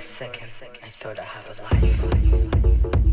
second, I thought I have a life.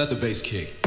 Let the bass kick.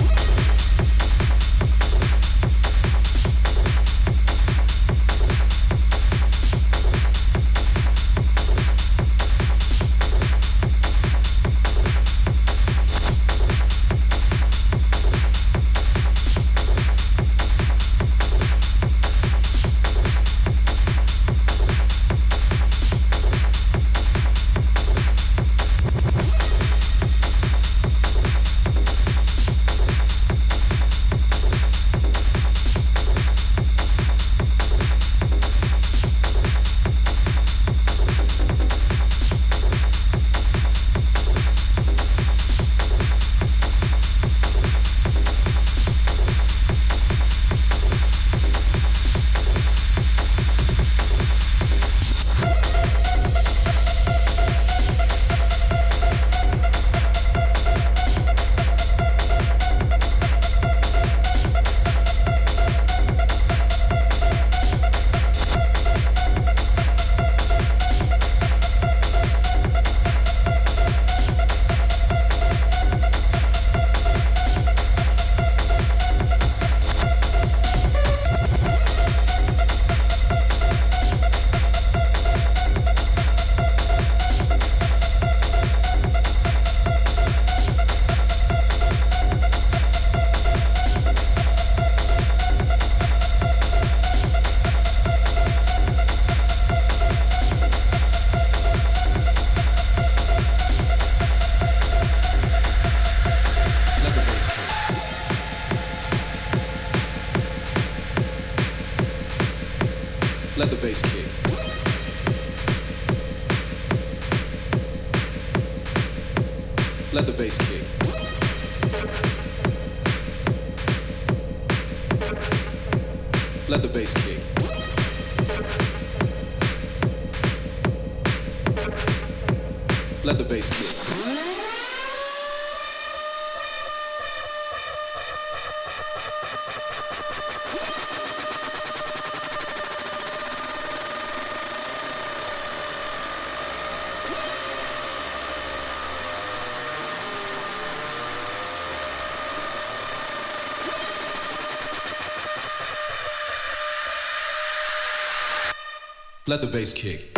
Let the bass kick.